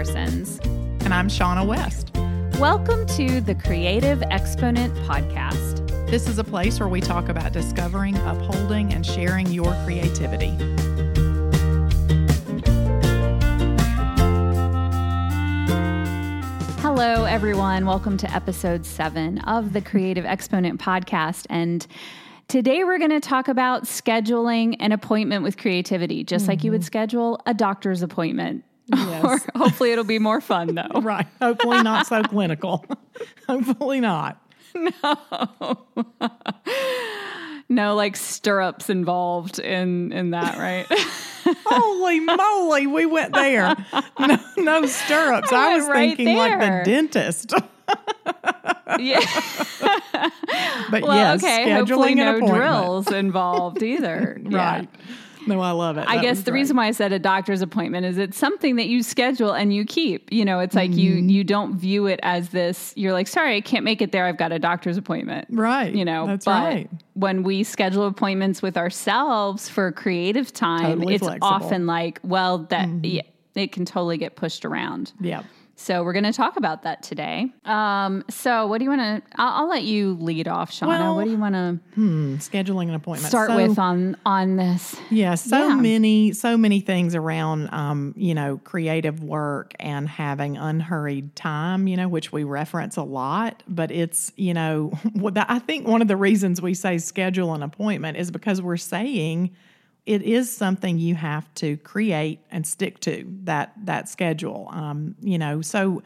Parsons. And I'm Shaunna West. Welcome to the Creative Exponent Podcast. This is a place where we talk about discovering, upholding, and sharing your creativity. Hello, everyone. Welcome to episode seven of the Creative Exponent Podcast. And Today, we're going to talk about scheduling an appointment with creativity, just mm-hmm. like you would schedule a doctor's appointment. Yes. hopefully, it'll be more fun, though. right. Hopefully, not so clinical. hopefully, not. No. no, like stirrups involved in in that, right? Holy moly, we went there. No, no stirrups. I, I was right thinking there. like the dentist yeah. but well, yes, okay. Hopefully, no drills involved either. right. Yeah. No, I love it. I that guess the reason why I said a doctor's appointment is it's something that you schedule and you keep. You know, it's like mm-hmm. you you don't view it as this. You're like, sorry, I can't make it there. I've got a doctor's appointment. Right. You know, that's but right. When we schedule appointments with ourselves for creative time, totally it's flexible. often like, well, that mm-hmm. yeah, it can totally get pushed around. Yeah. So we're going to talk about that today. Um, so what do you want to? I'll, I'll, let you lead off, Shaunna. Well, what do you want to hmm, scheduling an appointment start so, with on on this? Yeah, so yeah. many so many things around um, you know creative work and having unhurried time. You know, which we reference a lot, but it's you know I think one of the reasons we say schedule an appointment is because we're saying it is something you have to create and stick to that that schedule. Um, you know, so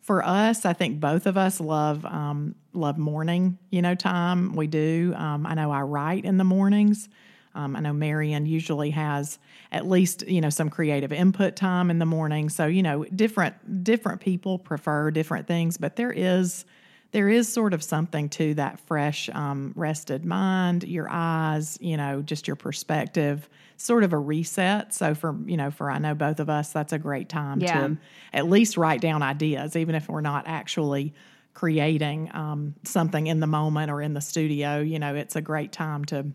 for us, I think both of us love um, love morning. You know, time we do. Um, I know I write in the mornings. Um, I know Marian usually has at least you know some creative input time in the morning. So you know, different different people prefer different things, but there is there is sort of something to that fresh, um, rested mind, your eyes, you know, just your perspective, sort of a reset. So for you know, for I know both of us, that's a great time yeah. to at least write down ideas, even if we're not actually creating um, something in the moment or in the studio. You know, it's a great time to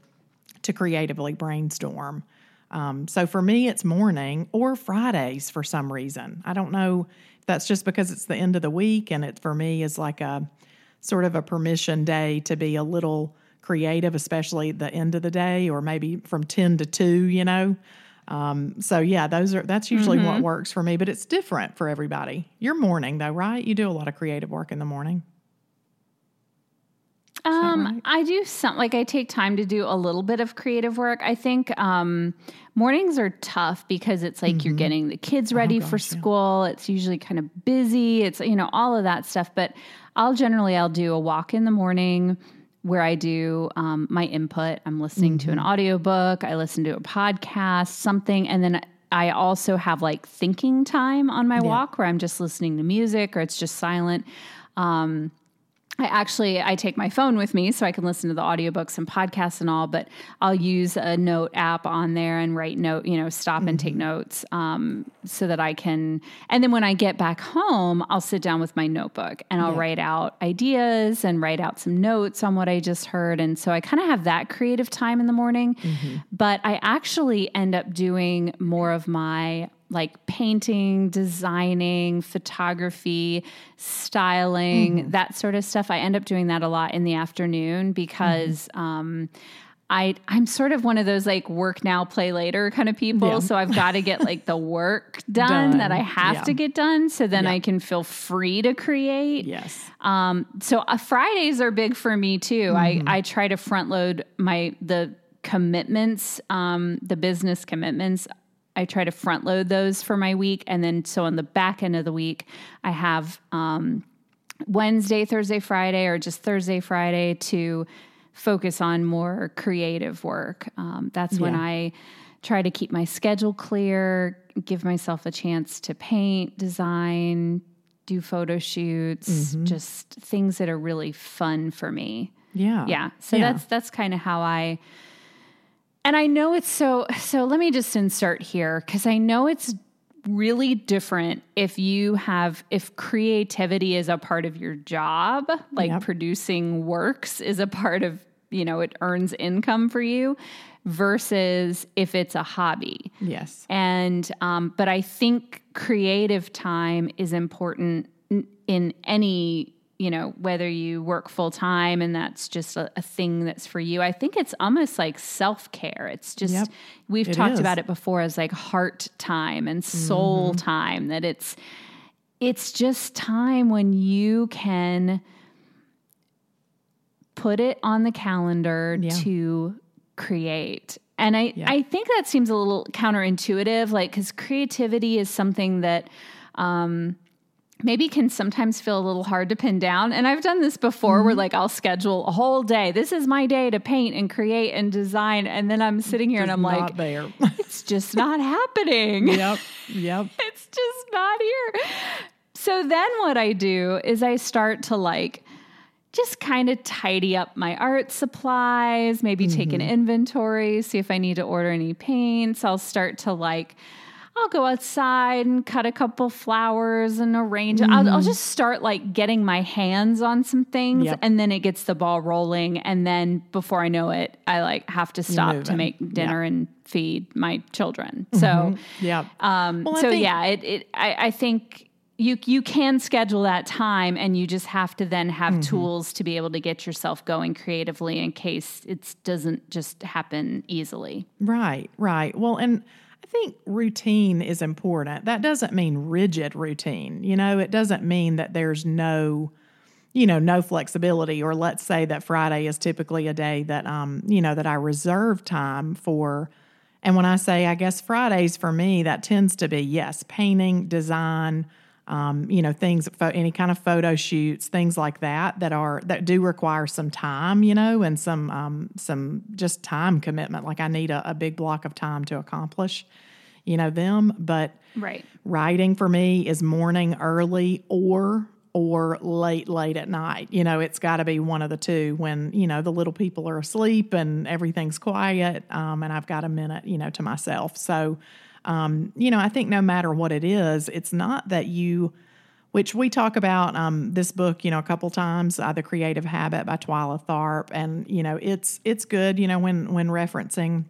to creatively brainstorm. Um, so for me, it's morning or Fridays for some reason. I don't know if that's just because it's the end of the week and it for me is like a sort of a permission day to be a little creative, especially at the end of the day or maybe from 10 to 2, you know. Um, so yeah, those are that's usually mm-hmm. what works for me, but it's different for everybody. Your morning though, right? You do a lot of creative work in the morning. Um, right? I do some like I take time to do a little bit of creative work. I think um, mornings are tough because it's like mm-hmm. you're getting the kids ready oh, gosh, for school. Yeah. It's usually kind of busy. It's you know all of that stuff, but I'll generally I'll do a walk in the morning where I do um, my input. I'm listening mm-hmm. to an mm-hmm. audiobook, I listen to a podcast, something, and then I also have like thinking time on my yeah. walk where I'm just listening to music or it's just silent. Um, I actually I take my phone with me so I can listen to the audiobooks and podcasts and all, but I'll use a note app on there and write note, you know, stop mm-hmm. and take mm-hmm. notes um, so that I can. And then when I get back home, I'll sit down with my notebook and I'll yeah. write out ideas and write out some notes on what I just heard. And so I kind of have that creative time in the morning, mm-hmm. but I actually end up doing more of my like painting, designing, photography, styling, mm-hmm. that sort of stuff. I end up doing that a lot in the afternoon because mm-hmm. um, I I'm sort of one of those like work now, play later kind of people. Yeah. So I've got to get like the work done, done. that I have yeah. to get done, so then yeah. I can feel free to create. Yes. Um. So uh, Fridays are big for me too. Mm-hmm. I I try to front load my the commitments, um, the business commitments I try to front load those for my week. And then so on the back end of the week, I have um, Wednesday, Thursday, Friday, or just Thursday, Friday to focus on more creative work. Um, that's yeah. when I try to keep my schedule clear, give myself a chance to paint, design, do photo shoots, mm-hmm. just things that are really fun for me. Yeah. Yeah. So yeah. that's that's kind of how I and I know it's so, so let me just insert here because I know it's really different if you have, if creativity is a part of your job, like yep. producing works is a part of, you know, it earns income for you versus if it's a hobby. Yes. And, um, but I think creative time is important in any you know, whether you work full time and that's just a, a, thing that's for you. I think it's almost like self care. It's just, yep, we've it talked is. about it before as like heart time and soul mm-hmm. time, that it's, it's just time when you can put it on the calendar yeah. to create. And I, yeah. I think that seems a little counterintuitive, like, because creativity is something that, um, maybe can sometimes feel a little hard to pin down. And I've done this before mm-hmm. where like I'll schedule a whole day. This is my day to paint and create and design. And then I'm sitting here just and I'm like, there. it's just not happening. Yep. Yep. it's just not here. So then what I do is I start to like just kind of tidy up my art supplies, maybe mm-hmm. take an mm-hmm. inventory, see if I need to order any paints. I'll start to like I'll go outside and cut a couple flowers and arrange mm-hmm. I'll, I'll, mm-hmm. just start like getting my hands on some things yep. and then it gets the ball rolling. And then before I know it, I like have to stop to make dinner and feed my children. Mm-hmm. So, yeah. Um, well, so think- yeah, it, it, I, I think you you can schedule that time and you just have to then have mm-hmm. tools to be able to get yourself going creatively in case it doesn't just happen easily. Right, right. Well, and think routine is important. That doesn't mean rigid routine. You know, it doesn't mean that there's no, you know, no flexibility. Or let's say that Friday is typically a day that, um, you know, that I reserve time for. And when I say, I guess Fridays for me, that tends to be yes, painting, design, um, you know, things, any kind of photo shoots, things like that, that are that do require some time, you know, and some um, some just time commitment. Like I need a, a big block of time to accomplish, you know, them. But right, writing for me is morning early or or late late at night. You know, it's got to be one of the two when you know the little people are asleep and everything's quiet, um, and I've got a minute, you know, to myself. So um, you know, I think no matter what it is, it's not that you, which we talk about um, this book, you know, a couple times, uh, "The Creative Habit" by Twyla Tharp, and you know, it's it's good, you know, when when referencing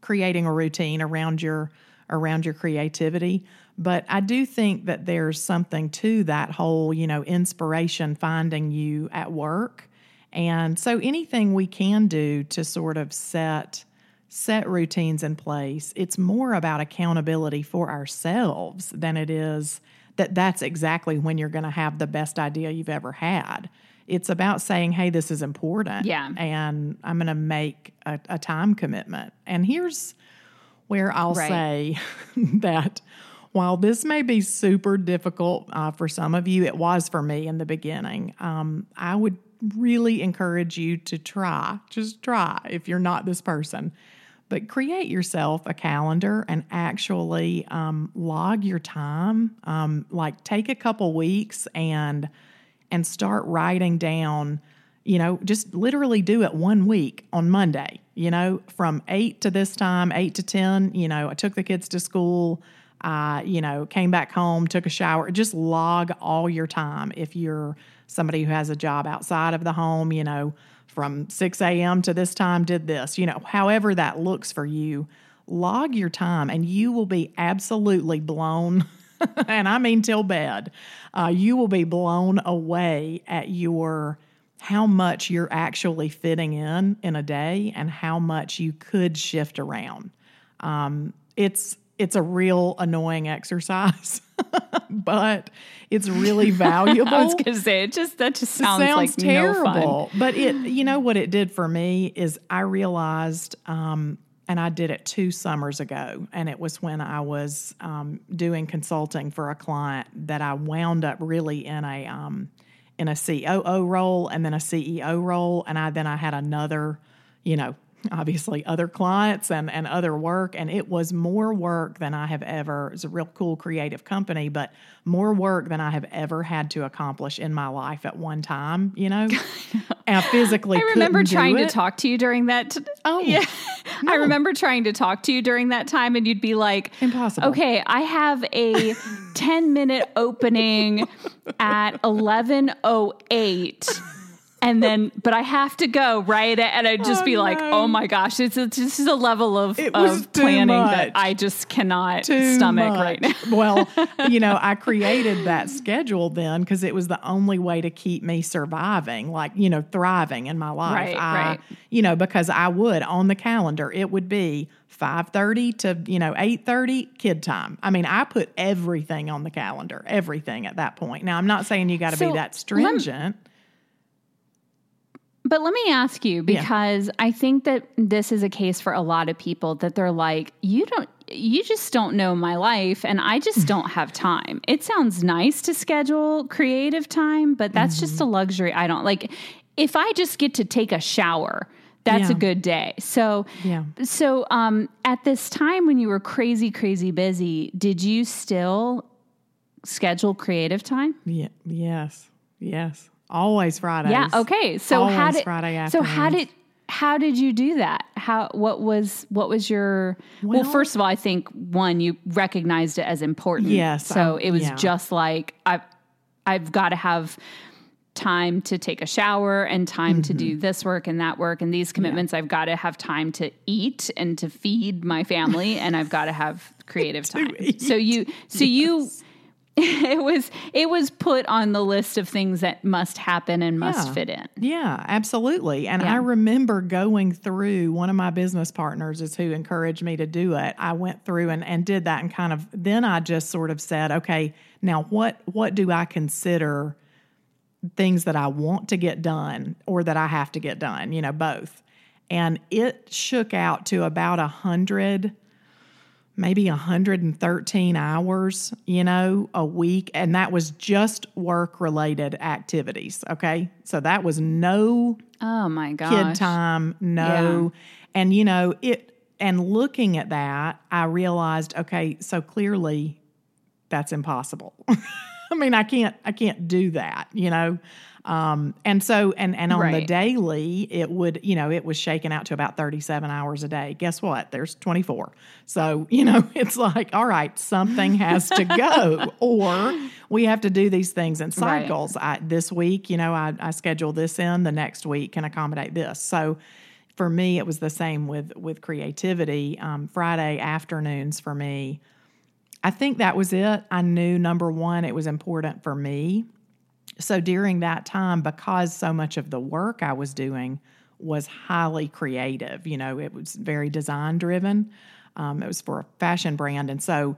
creating a routine around your around your creativity. But I do think that there's something to that whole, you know, inspiration finding you at work. And so anything we can do to sort of set set routines in place. It's more about accountability for ourselves than it is that that's exactly when you're going to have the best idea you've ever had. It's about saying, hey, this is important. Yeah. And I'm going to make a, a, time commitment. And here's where I'll right. say that while this may be super difficult uh, for some of you, it was for me in the beginning. Um, I would really encourage you to try, just try if you're not this person but create yourself a calendar and actually um, log your time. Um, like take a couple weeks and and start writing down. You know, just literally do it one week on Monday. You know, from eight to this time, eight to ten. You know, I took the kids to school. I, you know, came back home, took a shower. Just log all your time. If you're somebody who has a job outside of the home, you know, from 6 a.m. to this time did this, you know, however that looks for you, log your time and you will be absolutely blown. and I mean till bed, uh, you will be blown away at your how much you're actually fitting in in a day and how much you could shift around. Um, it's it's a real annoying exercise, but it's really valuable. I was to say it just that just sounds, sounds like terrible. No but it, you know, what it did for me is I realized, um, and I did it two summers ago, and it was when I was um, doing consulting for a client that I wound up really in a um, in a COO role and then a CEO role, and I then I had another, you know, obviously other clients and, and other work. And it was more work than I have ever, it's a real cool creative company, but more work than I have ever had to accomplish in my life at one time, you know? and I physically I remember trying to talk to you during that. T- oh, yeah. No. I remember trying to talk to you during that time, and you'd be like, Impossible. Okay, I have a 10 minute opening at 1108 and then but I have to go right, and I'd just Oh, be like, no. "Oh my gosh, it's, it's this is a level of, of planning much. that I just cannot Too stomach much. right now." well, you know, I created that schedule then because it was the only way to keep me surviving, like, you know, thriving in my life. Right, I, right. You know, because I would on the calendar, it would be 5:30 to, you know, 8:30 kid time. I mean, I put everything on the calendar, everything at that point. Now, I'm not saying you got to So, be that lem- stringent. But let me ask you because I think that this is a case for a lot of people that they're like, you don't, you just don't know my life and I just don't have time. It sounds nice to schedule creative time, but that's just a luxury I don't like. If I just get to take a shower, that's a good day. So, Yeah. so um, at this time when you were crazy, crazy busy, did you still schedule creative time? Yeah, yes. Yes. Always Fridays. Yeah. Okay. So how did Friday so how did how did you do that? How what was what was your well, Well- first of all, I think one you recognized it as important. Yes, So I- it was yeah. just like I've, I've got to have time to take a shower and time to Mm-hmm. do this work and that work and these commitments I've got to have time to eat and to feed my family and I've got to have creative time. So you so you it was it was put on the list of things that must happen and must Yeah. fit in. Yeah, absolutely. And Yeah. I remember going through one of my business partners is who encouraged me to do it. I went through and, and did that and kind of then I just sort of said, okay, now what what do I consider things that I want to get done or that I have to get done, you know, both. And it shook out to about a hundred maybe 113 hours, you know, a week. And that was just work related activities. Okay. So that was no Oh my gosh. kid time, no. And, you know, it, and looking at that, I realized, okay, so clearly that's impossible. I mean, I can't, I can't do that, you know? Um, and so, and, and on the daily, it would, you know, it was shaken out to about 37 hours a day. Guess what? There's 24. So, you know, it's like, all right, something has to go, or we have to do these things in Right. cycles. I, this week, you know, I, I schedule this in, the next week can accommodate this. So, for me, it was the same with with creativity. Um, Friday afternoons for me, I think that was it. I knew number one, it was important for me. So during that time, because so much of the work I was doing was highly creative, you know, it was very design driven. Um, it was for a fashion brand. And so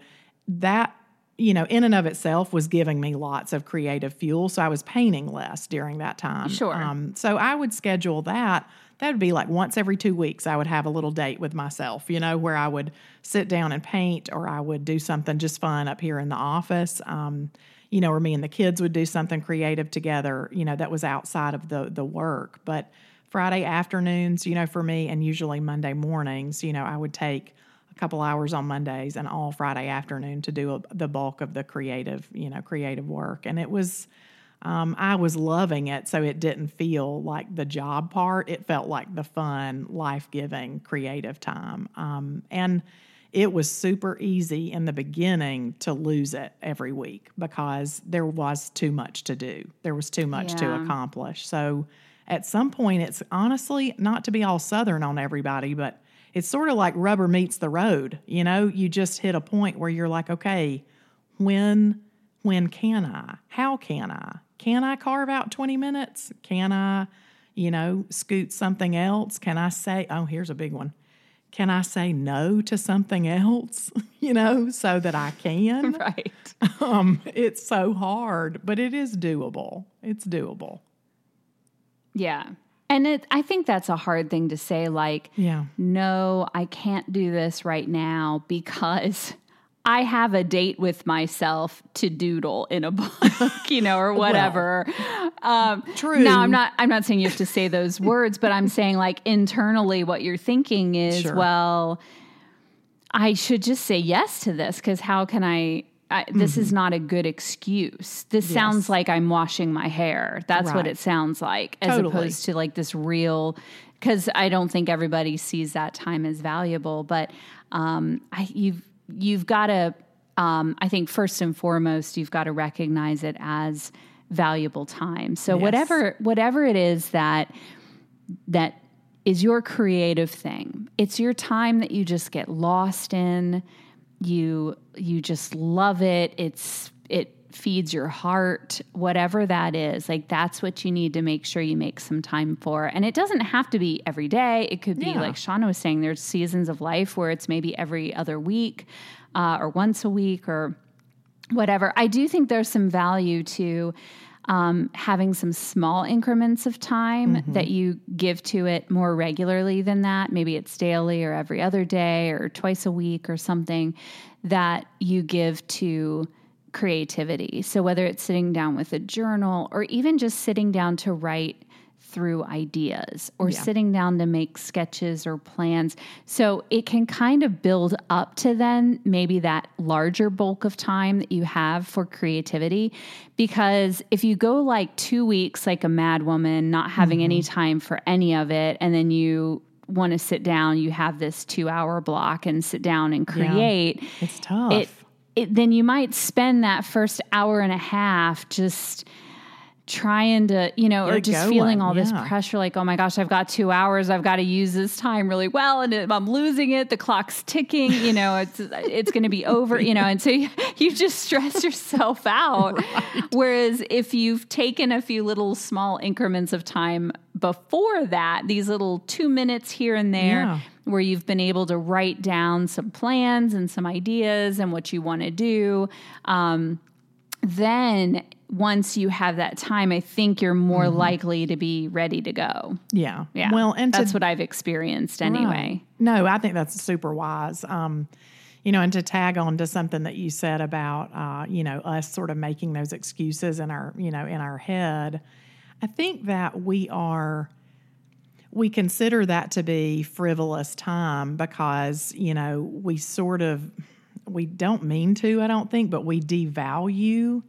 that, you know, in and of itself was giving me lots of creative fuel. So I was painting less during that time. Sure. Um, so I would schedule that. That would be like once every two weeks, I would have a little date with myself, you know, where I would sit down and paint or I would do something just fun up here in the office. Um, you know, or me and the kids would do something creative together, you know, that was outside of the the work. But Friday afternoons, you know, for me, and usually Monday mornings, you know, I would take a couple hours on Mondays and all Friday afternoon to do a, the bulk of the creative, you know, creative work. And it was, um, I was loving it, so it didn't feel like the job part. It felt like the fun, life giving, creative time. Um, and it was super easy in the beginning to lose it every week because there was too much to do. There was too much to accomplish. So at some point, it's honestly not to be all Southern on everybody, but it's sort of like rubber meets the road. You know, you just hit a point where you're like, okay, when when can I? How can I? Can I carve out 20 minutes? Can I, you know, scoot something else? Can I say, oh, here's a big one. Can I say no to something else, you know, so that I can? Right. Um, it's so hard, but it is doable. It's doable. Yeah. And it I think that's a hard thing to say like Yeah. no, I can't do this right now because I have a date with myself to doodle in a book, you know, or whatever. um, True. Now, I'm not. I'm not saying you have to say those words, but I'm saying like internally, what you're thinking is, Sure. well, I should just say yes to this because how can I? I this is not a good excuse. This sounds Mm-hmm. Like I'm washing my hair. That's what it sounds like, as Totally. opposed to like this real. Because I don't think everybody sees that time as valuable, but um, I, you've you've got to. Um, I think first and foremost, you've got to recognize it as valuable time. So yes. whatever whatever it is that that is your creative thing. It's your time that you just get lost in. You you just love it. It's it feeds your heart, whatever that is. Like that's what you need to make sure you make some time for. And it doesn't have to be every day. It could be yeah. like Shaunna was saying, there's seasons of life where it's maybe every other week uh, or once a week or whatever. I do think there's some value to um, having some small increments of time mm-hmm. that you give to it more regularly than that. Maybe it's daily or every other day or twice a week or something that you give to creativity. So, whether it's sitting down with a journal or even just sitting down to write through ideas or yeah. sitting down to make sketches or plans. So it can kind of build up to then maybe that larger bulk of time that you have for creativity. Because if you go like two weeks like a mad woman, not having mm-hmm. any time for any of it, and then you want to sit down, you have this two hour block and sit down and create. Yeah. It's tough. It, it, then you might spend that first hour and a half just trying to, you know, Get or just feeling all yeah. this pressure like, oh my gosh, I've got two hours. I've got to use this time really well. And I'm losing it. The clock's ticking, you know, it's, it's going to be over, you know, and so you, you just stress yourself out. Right. Whereas if you've taken a few little small increments of time before that, these little two minutes here and there, yeah. Where you've been able to write down some plans and some ideas and what you want to do, um, then once you have that time, I think you're more mm-hmm. likely to be ready to go. Yeah. Yeah. Well, and that's to, what I've experienced anyway. Right. No, I think that's super wise. Um, you know, and to tag on to something that you said about, uh, you know, us sort of making those excuses in our, you know, in our head, I think that we are, we consider that to be frivolous time because, you know, we sort of, we don't mean to, I don't think, but we devalue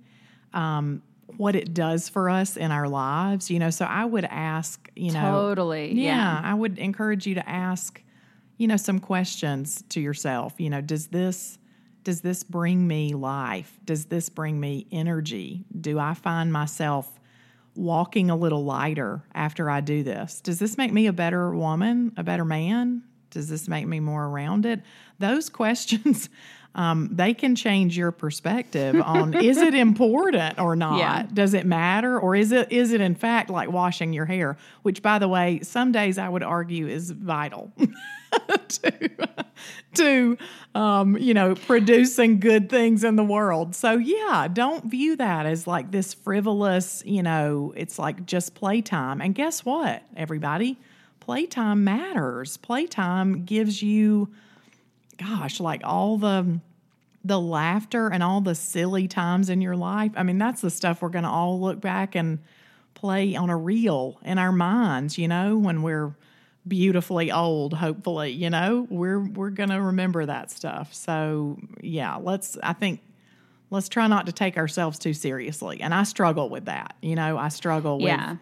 um, what it does for us in our lives. You know, so I would ask, you know, totally. Yeah, yeah, I would encourage you to ask, you know, some questions to yourself. You know, does this does this bring me life? Does this bring me energy? Do I find myself walking a little lighter after I do this? Does this make me a better woman, a better man? Does this make me more rounded? Those questions um, they can change your perspective on is it important or not? Yeah. Does it matter, or is it is it in fact like washing your hair? Which, by the way, some days I would argue is vital to to um, you know producing good things in the world. So yeah, don't view that as like this frivolous. You know, it's like just playtime. And guess what, everybody? Playtime matters. Playtime gives you gosh, like all the the laughter and all the silly times in your life. I mean, that's the stuff we're going to all look back and play on a reel in our minds, you know, when we're beautifully old, hopefully, you know. We're we're going to remember that stuff. So, yeah, let's I think let's try not to take ourselves too seriously. And I struggle with that. You know, I struggle with yeah.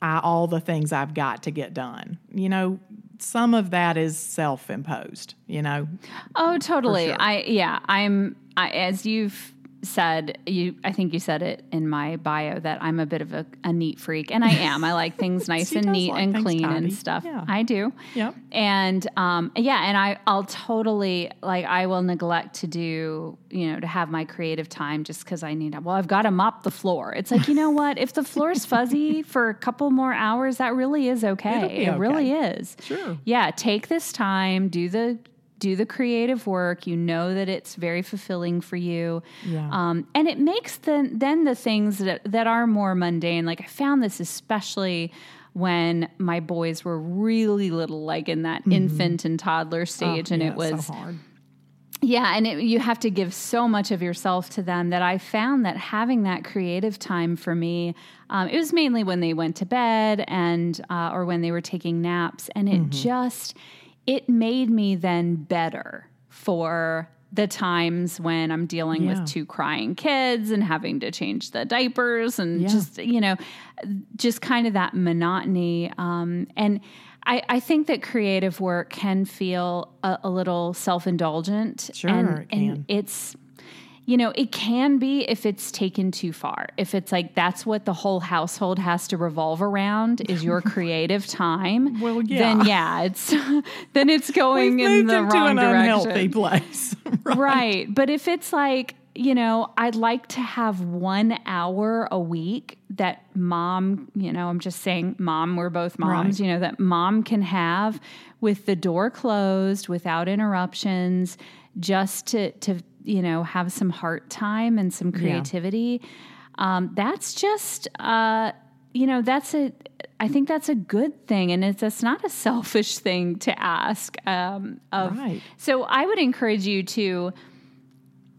I, all the things I've got to get done. You know, some of that is self-imposed, you know. Oh, totally. Sure. I yeah, I'm I, as you've said you I think you said it in my bio that I'm a bit of a, a neat freak and I am. I like things nice and neat and clean and stuff. Yeah. I do. Yep. And um yeah, and I I'll totally like I will neglect to do, you know, to have my creative time just cuz I need well I've got to mop the floor. It's like, you know what? If the floor is fuzzy for a couple more hours, that really is okay. It okay. really is. Sure. Yeah, take this time, do the do the creative work. You know that it's very fulfilling for you. Yeah. Um, and it makes the, then the things that, that are more mundane. Like I found this especially when my boys were really little, like in that mm-hmm. infant and toddler stage. Oh, and yeah, it was so hard. Yeah, and it, you have to give so much of yourself to them that I found that having that creative time for me, um, it was mainly when they went to bed and uh, or when they were taking naps, and it mm-hmm. just it made me then better for the times when I'm dealing yeah. with two crying kids and having to change the diapers and yeah. just, you know, just kind of that monotony. Um, and I, I, think that creative work can feel a, a little self indulgent. Sure, and, it can. and it's, you know, it can be if it's taken too far. If it's like that's what the whole household has to revolve around is your creative time. Well, yeah. Then yeah, it's then it's going We've in the wrong an direction. unhealthy place. right. Right. But if it's like, you know, I'd like to have one hour a week that mom, you know, I'm just saying, mom, we're both moms, Right. you know, that mom can have with the door closed, without interruptions, just to, to you know, have some heart time and some creativity. Um, that's just, uh, you know, that's a, I think that's a good thing. And it's, it's not a selfish thing to ask. Um, of, Right. So I would encourage you to,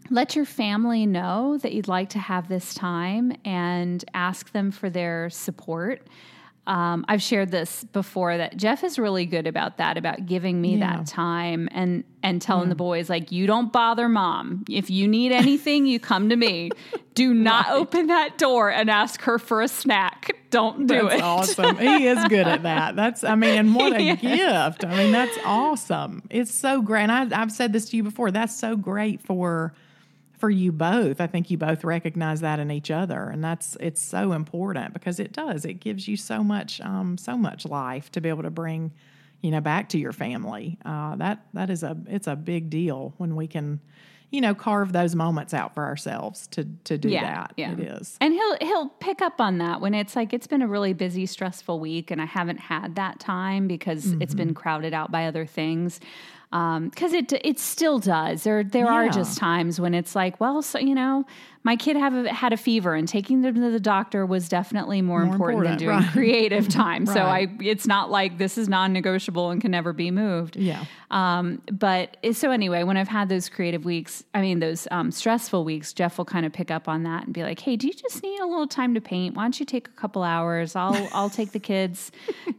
let your family know that you'd like to have this time and ask them for their support. Um, I've shared this before that Jeff is really good about that, about giving me Yeah. that time and and telling the boys like, you don't bother mom. If you need anything, you come to me. Do not open that door and ask her for a snack. Don't do it. That's it. awesome. He is good at that. That's, I mean, and what a He gift. I mean, that's awesome. It's so great. And I, I've said this to you before. That's so great for for you both. I think you both recognize that in each other, and that's it's so important because it does. It gives you so much, um, so much life to be able to bring, you know, back to your family. Uh, that that is a it's a big deal when we can. You know, carve those moments out for ourselves to to do that. Yeah. It is. And he'll he'll pick up on that when it's like it's been a really busy, stressful week, and I haven't had that time because it's Mm-hmm. been crowded out by other things. Because it it still does. There there are just times when it's like, well, so you know, my kid have a, had a fever, and taking them to the doctor was definitely more, More important, than doing right. creative time. So I, it's not like this is non-negotiable and can never be moved. Yeah. Um, but so anyway, when I've had those creative weeks, I mean those um, stressful weeks, Jeff will kind of pick up on that and be like, "Hey, do you just need a little time to paint? Why don't you take a couple hours? I'll I'll take the kids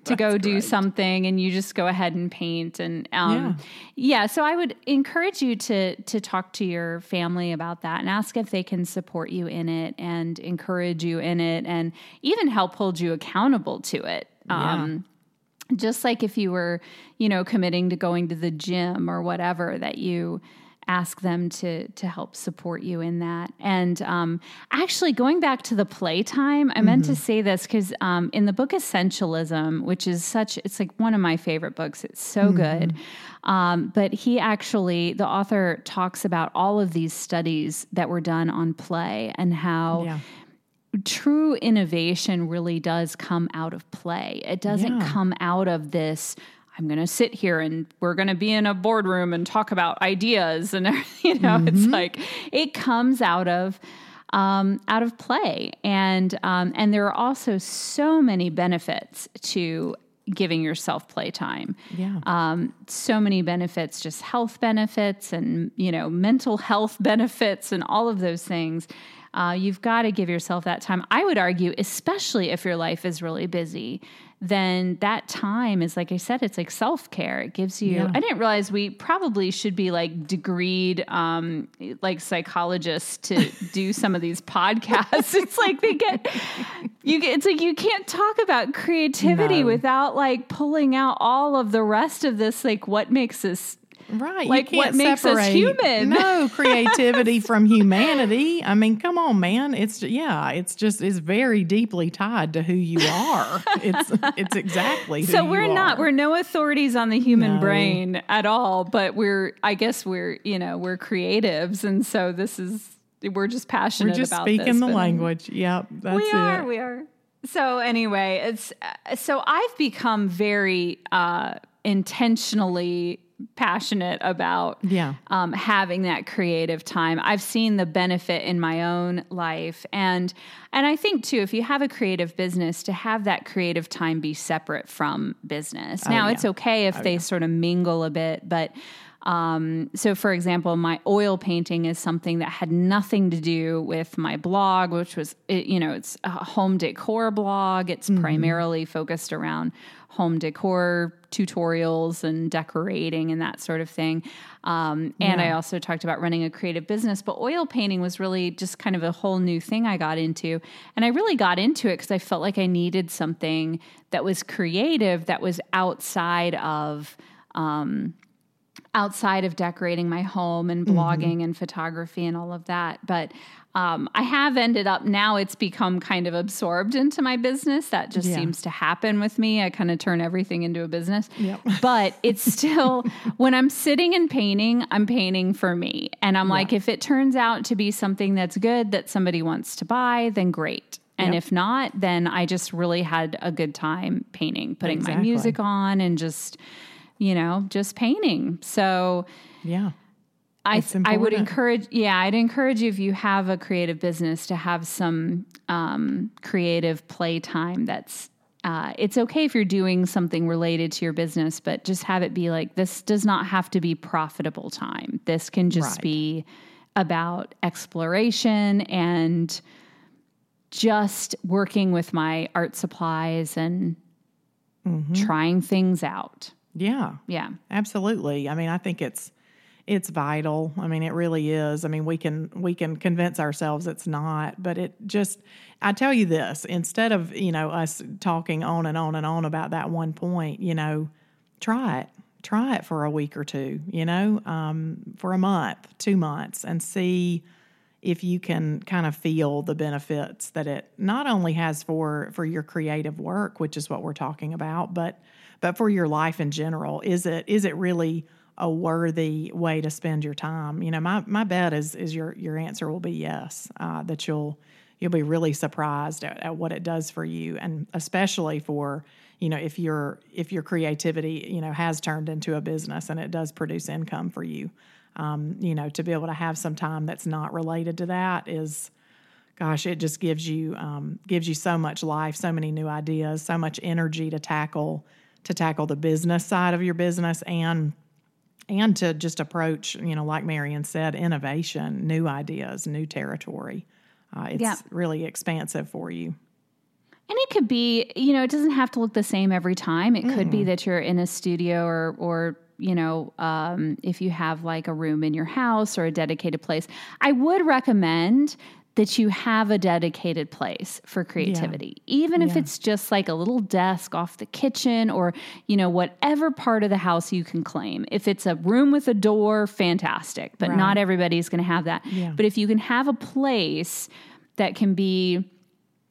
to go do something, and you just go ahead and paint." And um, yeah. so I would encourage you to to talk to your family about that and ask if they can support you in it and encourage you in it, and even help hold you accountable to it. Um, just like if you were, you know, committing to going to the gym or whatever, that you ask them to to help support you in that. And um, actually, going back to the playtime, I meant to say this because um, in the book Essentialism, which is such, it's like one of my favorite books. It's so good. Um, but he actually, the author talks about all of these studies that were done on play and how Yeah. true innovation really does come out of play. It doesn't Yeah. come out of this. I'm going to sit here and we're going to be in a boardroom and talk about ideas and you know it's like it comes out of um, out of play and um, and there are also so many benefits to giving yourself playtime Yeah. um, so many benefits, just health benefits and you know mental health benefits and all of those things. Uh, you've got to give yourself that time. I would argue, especially if your life is really busy, then that time is like I said, it's like self care. It gives you. Yeah. I didn't realize we probably should be like degreed, um, like psychologists to do some of these podcasts. it's like they get you. Get, it's like you can't talk about creativity No. without like pulling out all of the rest of this, like what makes us Right. Like, you what can't makes us separate, human? No creativity from humanity. I mean, come on, man. It's yeah, it's just it's very deeply tied to who you are. It's it's exactly so we're not are. we're no authorities on the human No. brain at all but we're i guess we're you know we're creatives and so this is we're just passionate We're just about speaking this, the language. Yep, that's we are it. we are so anyway it's uh, so i've become very uh intentionally passionate about Yeah. um, having that creative time. I've seen the benefit in my own life, and and I think too, if you have a creative business, to have that creative time be separate from business. now, Oh, yeah. it's okay if they sort of mingle a bit, but. Um, so, for example, my oil painting is something that had nothing to do with my blog, which was, you know, it's a home decor blog. It's primarily focused around home decor tutorials and decorating and that sort of thing. Um, and I also talked about running a creative business, but oil painting was really just kind of a whole new thing I got into. And I really got into it because I felt like I needed something that was creative, that was outside of outside of decorating my home and blogging and photography and all of that. But um, I have ended up now it's become kind of absorbed into my business. That just Yeah. seems to happen with me. I kind of turn everything into a business. Yep. But it's still, when I'm sitting and painting, I'm painting for me. And I'm like, if it turns out to be something that's good that somebody wants to buy, then great. And Yep. if not, then I just really had a good time painting, putting my music on and just, you know, just painting. So, Yeah. I I would encourage yeah I'd encourage you if you have a creative business to have some um, creative play time that's uh, it's okay if you're doing something related to your business but just have it be like this does not have to be profitable time this can just Right. be about exploration and just working with my art supplies and Mm-hmm. trying things out Yeah. yeah Absolutely. I mean, I think it's it's vital. I mean, it really is. I mean, we can we can convince ourselves it's not, but it just I tell you this, instead of, you know, us talking on and on and on about that one point, you know, try it. Try it for a week or two, you know, um, for a month, two months, and see if you can kind of feel the benefits that it not only has for for your creative work which is what we're talking about but but for your life in general is it is it really a worthy way to spend your time? You know my my bet is is your your answer will be yes uh, that you'll you'll be really surprised at, at what it does for you. And especially for you know if your if your creativity you know has turned into a business and it does produce income for you um, you know to be able to have some time that's not related to that is gosh it just gives you um, gives you so much life so many new ideas so much energy to tackle to tackle the business side of your business and and to just approach you know like marian said innovation new ideas new territory uh, it's Yeah. really expansive for you And it could be, you know, it doesn't have to look the same every time. It could be that you're in a studio or, or you know, um, if you have like a room in your house or a dedicated place. I would recommend that you have a dedicated place for creativity, even if Yeah. it's just like a little desk off the kitchen or, you know, whatever part of the house you can claim. If it's a room with a door, fantastic, but Right. not everybody's going to have that. Yeah. But if you can have a place that can be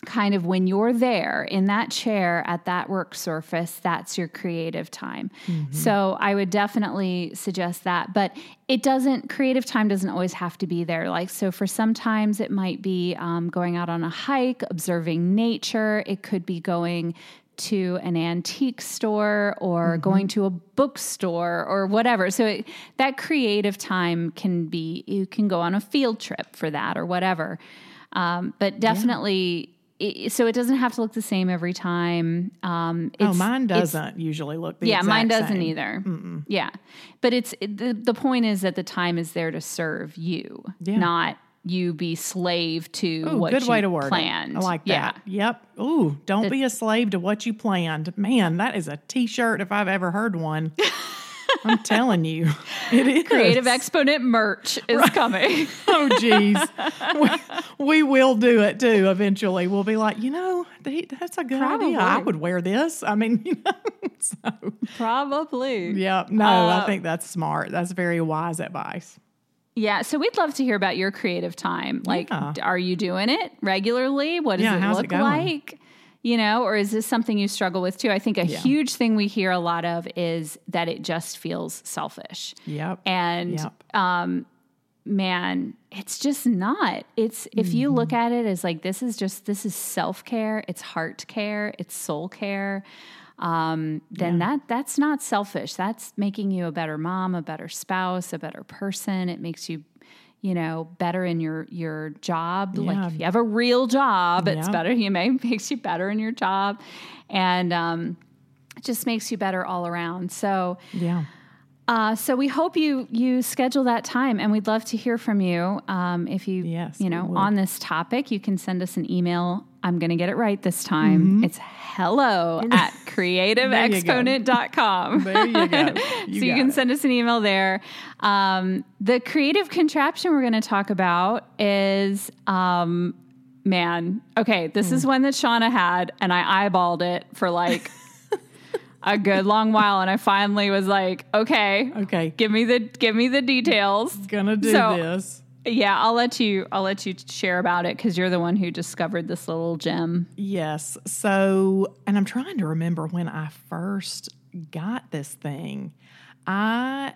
kind of when you're there in that chair at that work surface, that's your creative time. So I would definitely suggest that. But it doesn't, creative time doesn't always have to be there. Like, so for sometimes it might be um, going out on a hike, observing nature, it could be going to an antique store or going to a bookstore or whatever. So it, that creative time can be, you can go on a field trip for that or whatever. Um, but definitely, i so it doesn't have to look the same every time. Um, oh mine doesn't usually look the yeah, mine doesn't same. either. Yeah, but it's it, the the point is that the time is there to serve you, Yeah. not you be slave to Ooh, what good you way to word planned. it. I like Yeah. that. Yep. Ooh, don't be a slave to what you planned. Man, that is a T-shirt if I've ever heard one. I'm telling you, it is Creative Exponent merch is coming. Oh, geez, we, we will do it too. Eventually, we'll be like, you know, that's a good idea. I would wear this. I mean, you know, so Probably. yeah. No, Uh, I think that's smart. That's very wise advice. Yeah, so we'd love to hear about your creative time. Like, Yeah. are you doing it regularly? What does Yeah, it how's it look like? You know, or is this something you struggle with too? I think a Yeah. huge thing we hear a lot of is that it just feels selfish. Yep. And Yep. um, man, it's just not. It's if you look Mm-hmm. at it as like this is just this is self care, it's heart care, it's soul care. Um, then that that's not selfish. That's making you a better mom, a better spouse, a better person. It makes you, you know, better in your your job. Yeah. Like if you have a real job, it's better. You may makes you better in your job, and um, it just makes you better all around. So. Yeah. Uh, so we hope you you schedule that time, and we'd love to hear from you. Um, if you Yes, you know on this topic, you can send us an email. I'm going to get it right this time. It's hello at creativeexponent.com. There you go. You so you can it. send us an email there. Um, the creative contraption we're going to talk about is, um, man, okay, this Hmm. is one that Shaunna had, and I eyeballed it for like. a good long while, and I finally was like, okay, Okay. give me the give me the details. Gonna do So- this. Yeah, I'll let you. I'll let you share about it because you're the one who discovered this little gem. Yes. So, and I'm trying to remember when I first got this thing. I,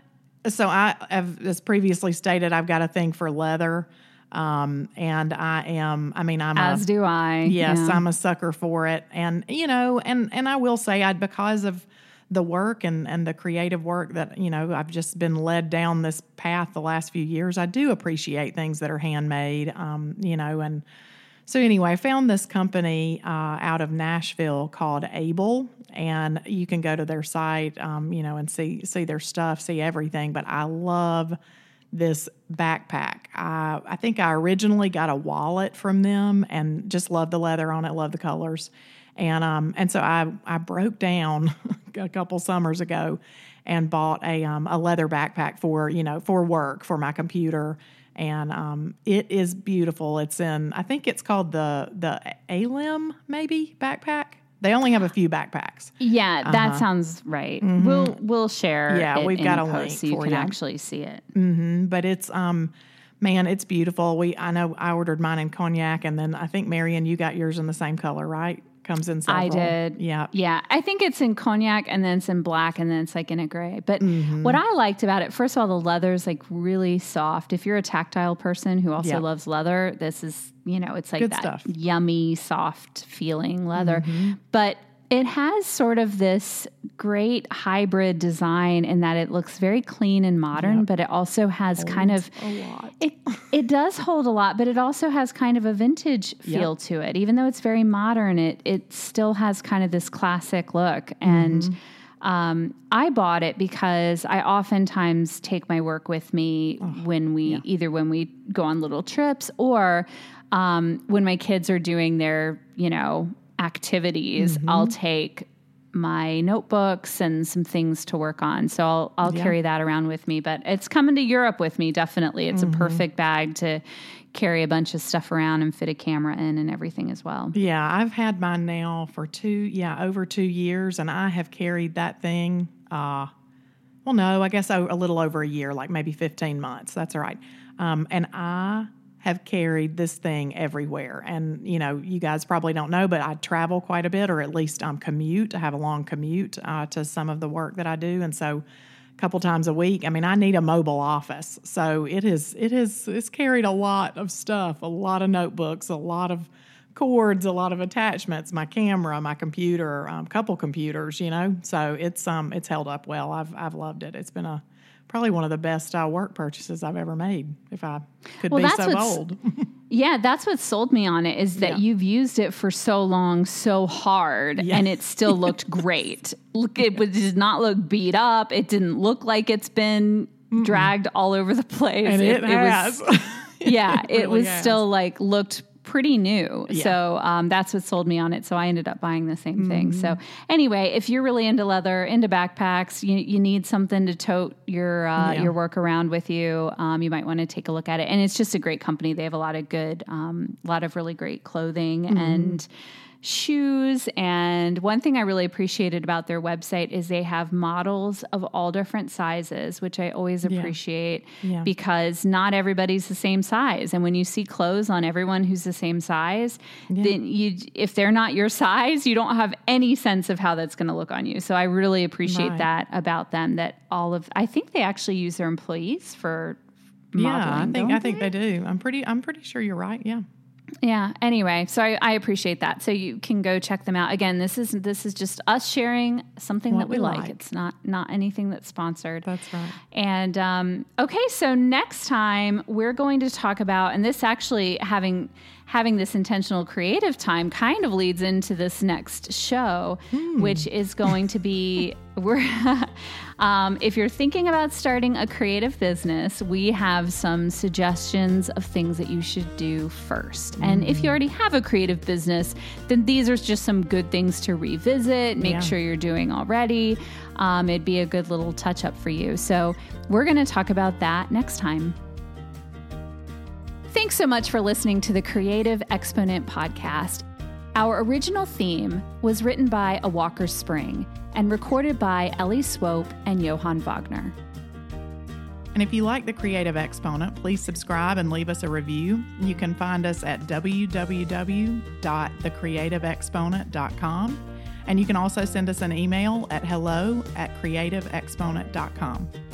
so I have, as previously stated, I've got a thing for leather. Um, and I am, I mean, I'm As a, do I. Yes, Yeah. I'm a sucker for it, and you know, and and I will say, I because of the work and and the creative work that you know I've just been led down this path the last few years. I do appreciate things that are handmade, um, you know, and so anyway, I found this company uh, out of Nashville called Able, and you can go to their site, um, you know, and see see their stuff, see everything. But I love this backpack. I I think I originally got a wallet from them, and just love the leather on it, love the colors, and um and so I I broke down a couple summers ago and bought a um, a leather backpack for you know for work for my computer and um, it is beautiful. It's in I think it's called the the Alem maybe backpack. They only have a few backpacks. Yeah, that sounds right. We'll we'll share. Uh-huh. Yeah, it we've got a link so you can you. actually see it. Mm, but it's um man, it's beautiful. We I know I ordered mine in cognac and then I think Marian you got yours in the same color, right? Comes in several. I did. Yeah. Yeah. I think it's in cognac and then it's in black and then it's like in a gray. But Mm-hmm. what I liked about it, first of all, the leather is like really soft. If you're a tactile person who also Yeah. loves leather, this is, you know, it's like Good that stuff. yummy, soft feeling leather. Mm-hmm. But it has sort of this great hybrid design in that it looks very clean and modern, but it also has kind of a lot. it it does hold a lot, but it also has kind of a vintage feel to it. Even though it's very modern, it it still has kind of this classic look. And um, I bought it because I oftentimes take my work with me when we either when we go on little trips or um, when my kids are doing their you know activities. I'll take my notebooks and some things to work on. So I'll I'll carry that around with me. But it's coming to Europe with me, definitely. It's a perfect bag to carry a bunch of stuff around and fit a camera in and everything as well. Yeah, I've had mine now for two, yeah, over two years, and I have carried that thing. Uh, well, no, I guess a, a little over a year, like maybe fifteen months. That's all right. Um, and I have carried this thing everywhere. And you know, you guys probably don't know, but I travel quite a bit, or at least um, commute. I have a long commute uh, to some of the work that I do, and so a couple times a week. I mean, I need a mobile office, so it is it is it's carried a lot of stuff, a lot of notebooks, a lot of cords, a lot of attachments, my camera, my computer, um, couple computers, you know. So it's um it's held up well. I've I've loved it. It's been a probably one of the best uh, work purchases I've ever made. If I could Well, be so bold. Yeah, that's what sold me on it is that Yeah. you've used it for so long, so hard, Yeah. and it still looked great. Look, it was- did not look beat up. It didn't look like it's been dragged all over the place. and it, has. was yeah, it, really was has. still like looked pretty new. Yeah. So um, that's what sold me on it. So I ended up buying the same thing. So Mm-hmm. anyway, if you're really into leather, into backpacks, you, you need something to tote your uh, Yeah. your work around with you. Um, you might want to take a look at it. And it's just a great company. They have a lot of good, um, a lot of really great clothing Mm-hmm. and shoes. And one thing I really appreciated about their website is they have models of all different sizes, which I always appreciate Yeah. because not everybody's the same size. And when you see clothes on everyone who's the same size, then you if they're not your size, you don't have any sense of how that's going to look on you. So I really appreciate Right. that about them that all of I think they actually use their employees for yeah, I think I think they do. I'm pretty I'm pretty sure you're right. Yeah. Yeah. Anyway, so I, I appreciate that. So you can go check them out. Again, this is this is just us sharing something What that we, we like. like. It's not not anything that's sponsored. That's right. And um, okay, so next time we're going to talk about, and this actually having having this intentional creative time kind of leads into this next show, which is going to be we're um, if you're thinking about starting a creative business, we have some suggestions of things that you should do first. And if you already have a creative business, then these are just some good things to revisit. Make Yeah. sure you're doing already. Um, it'd be a good little touch up for you. So, we're going to talk about that next time. Thanks so much for listening to the Creative Exponent podcast. Our original theme was written by A Walker Spring and recorded by Ellie Swope and Johann Wagner. And if you like The Creative Exponent, please subscribe and leave us a review. You can find us at www.thecreativeexponent.com. And you can also send us an email at hello at creativeexponent.com.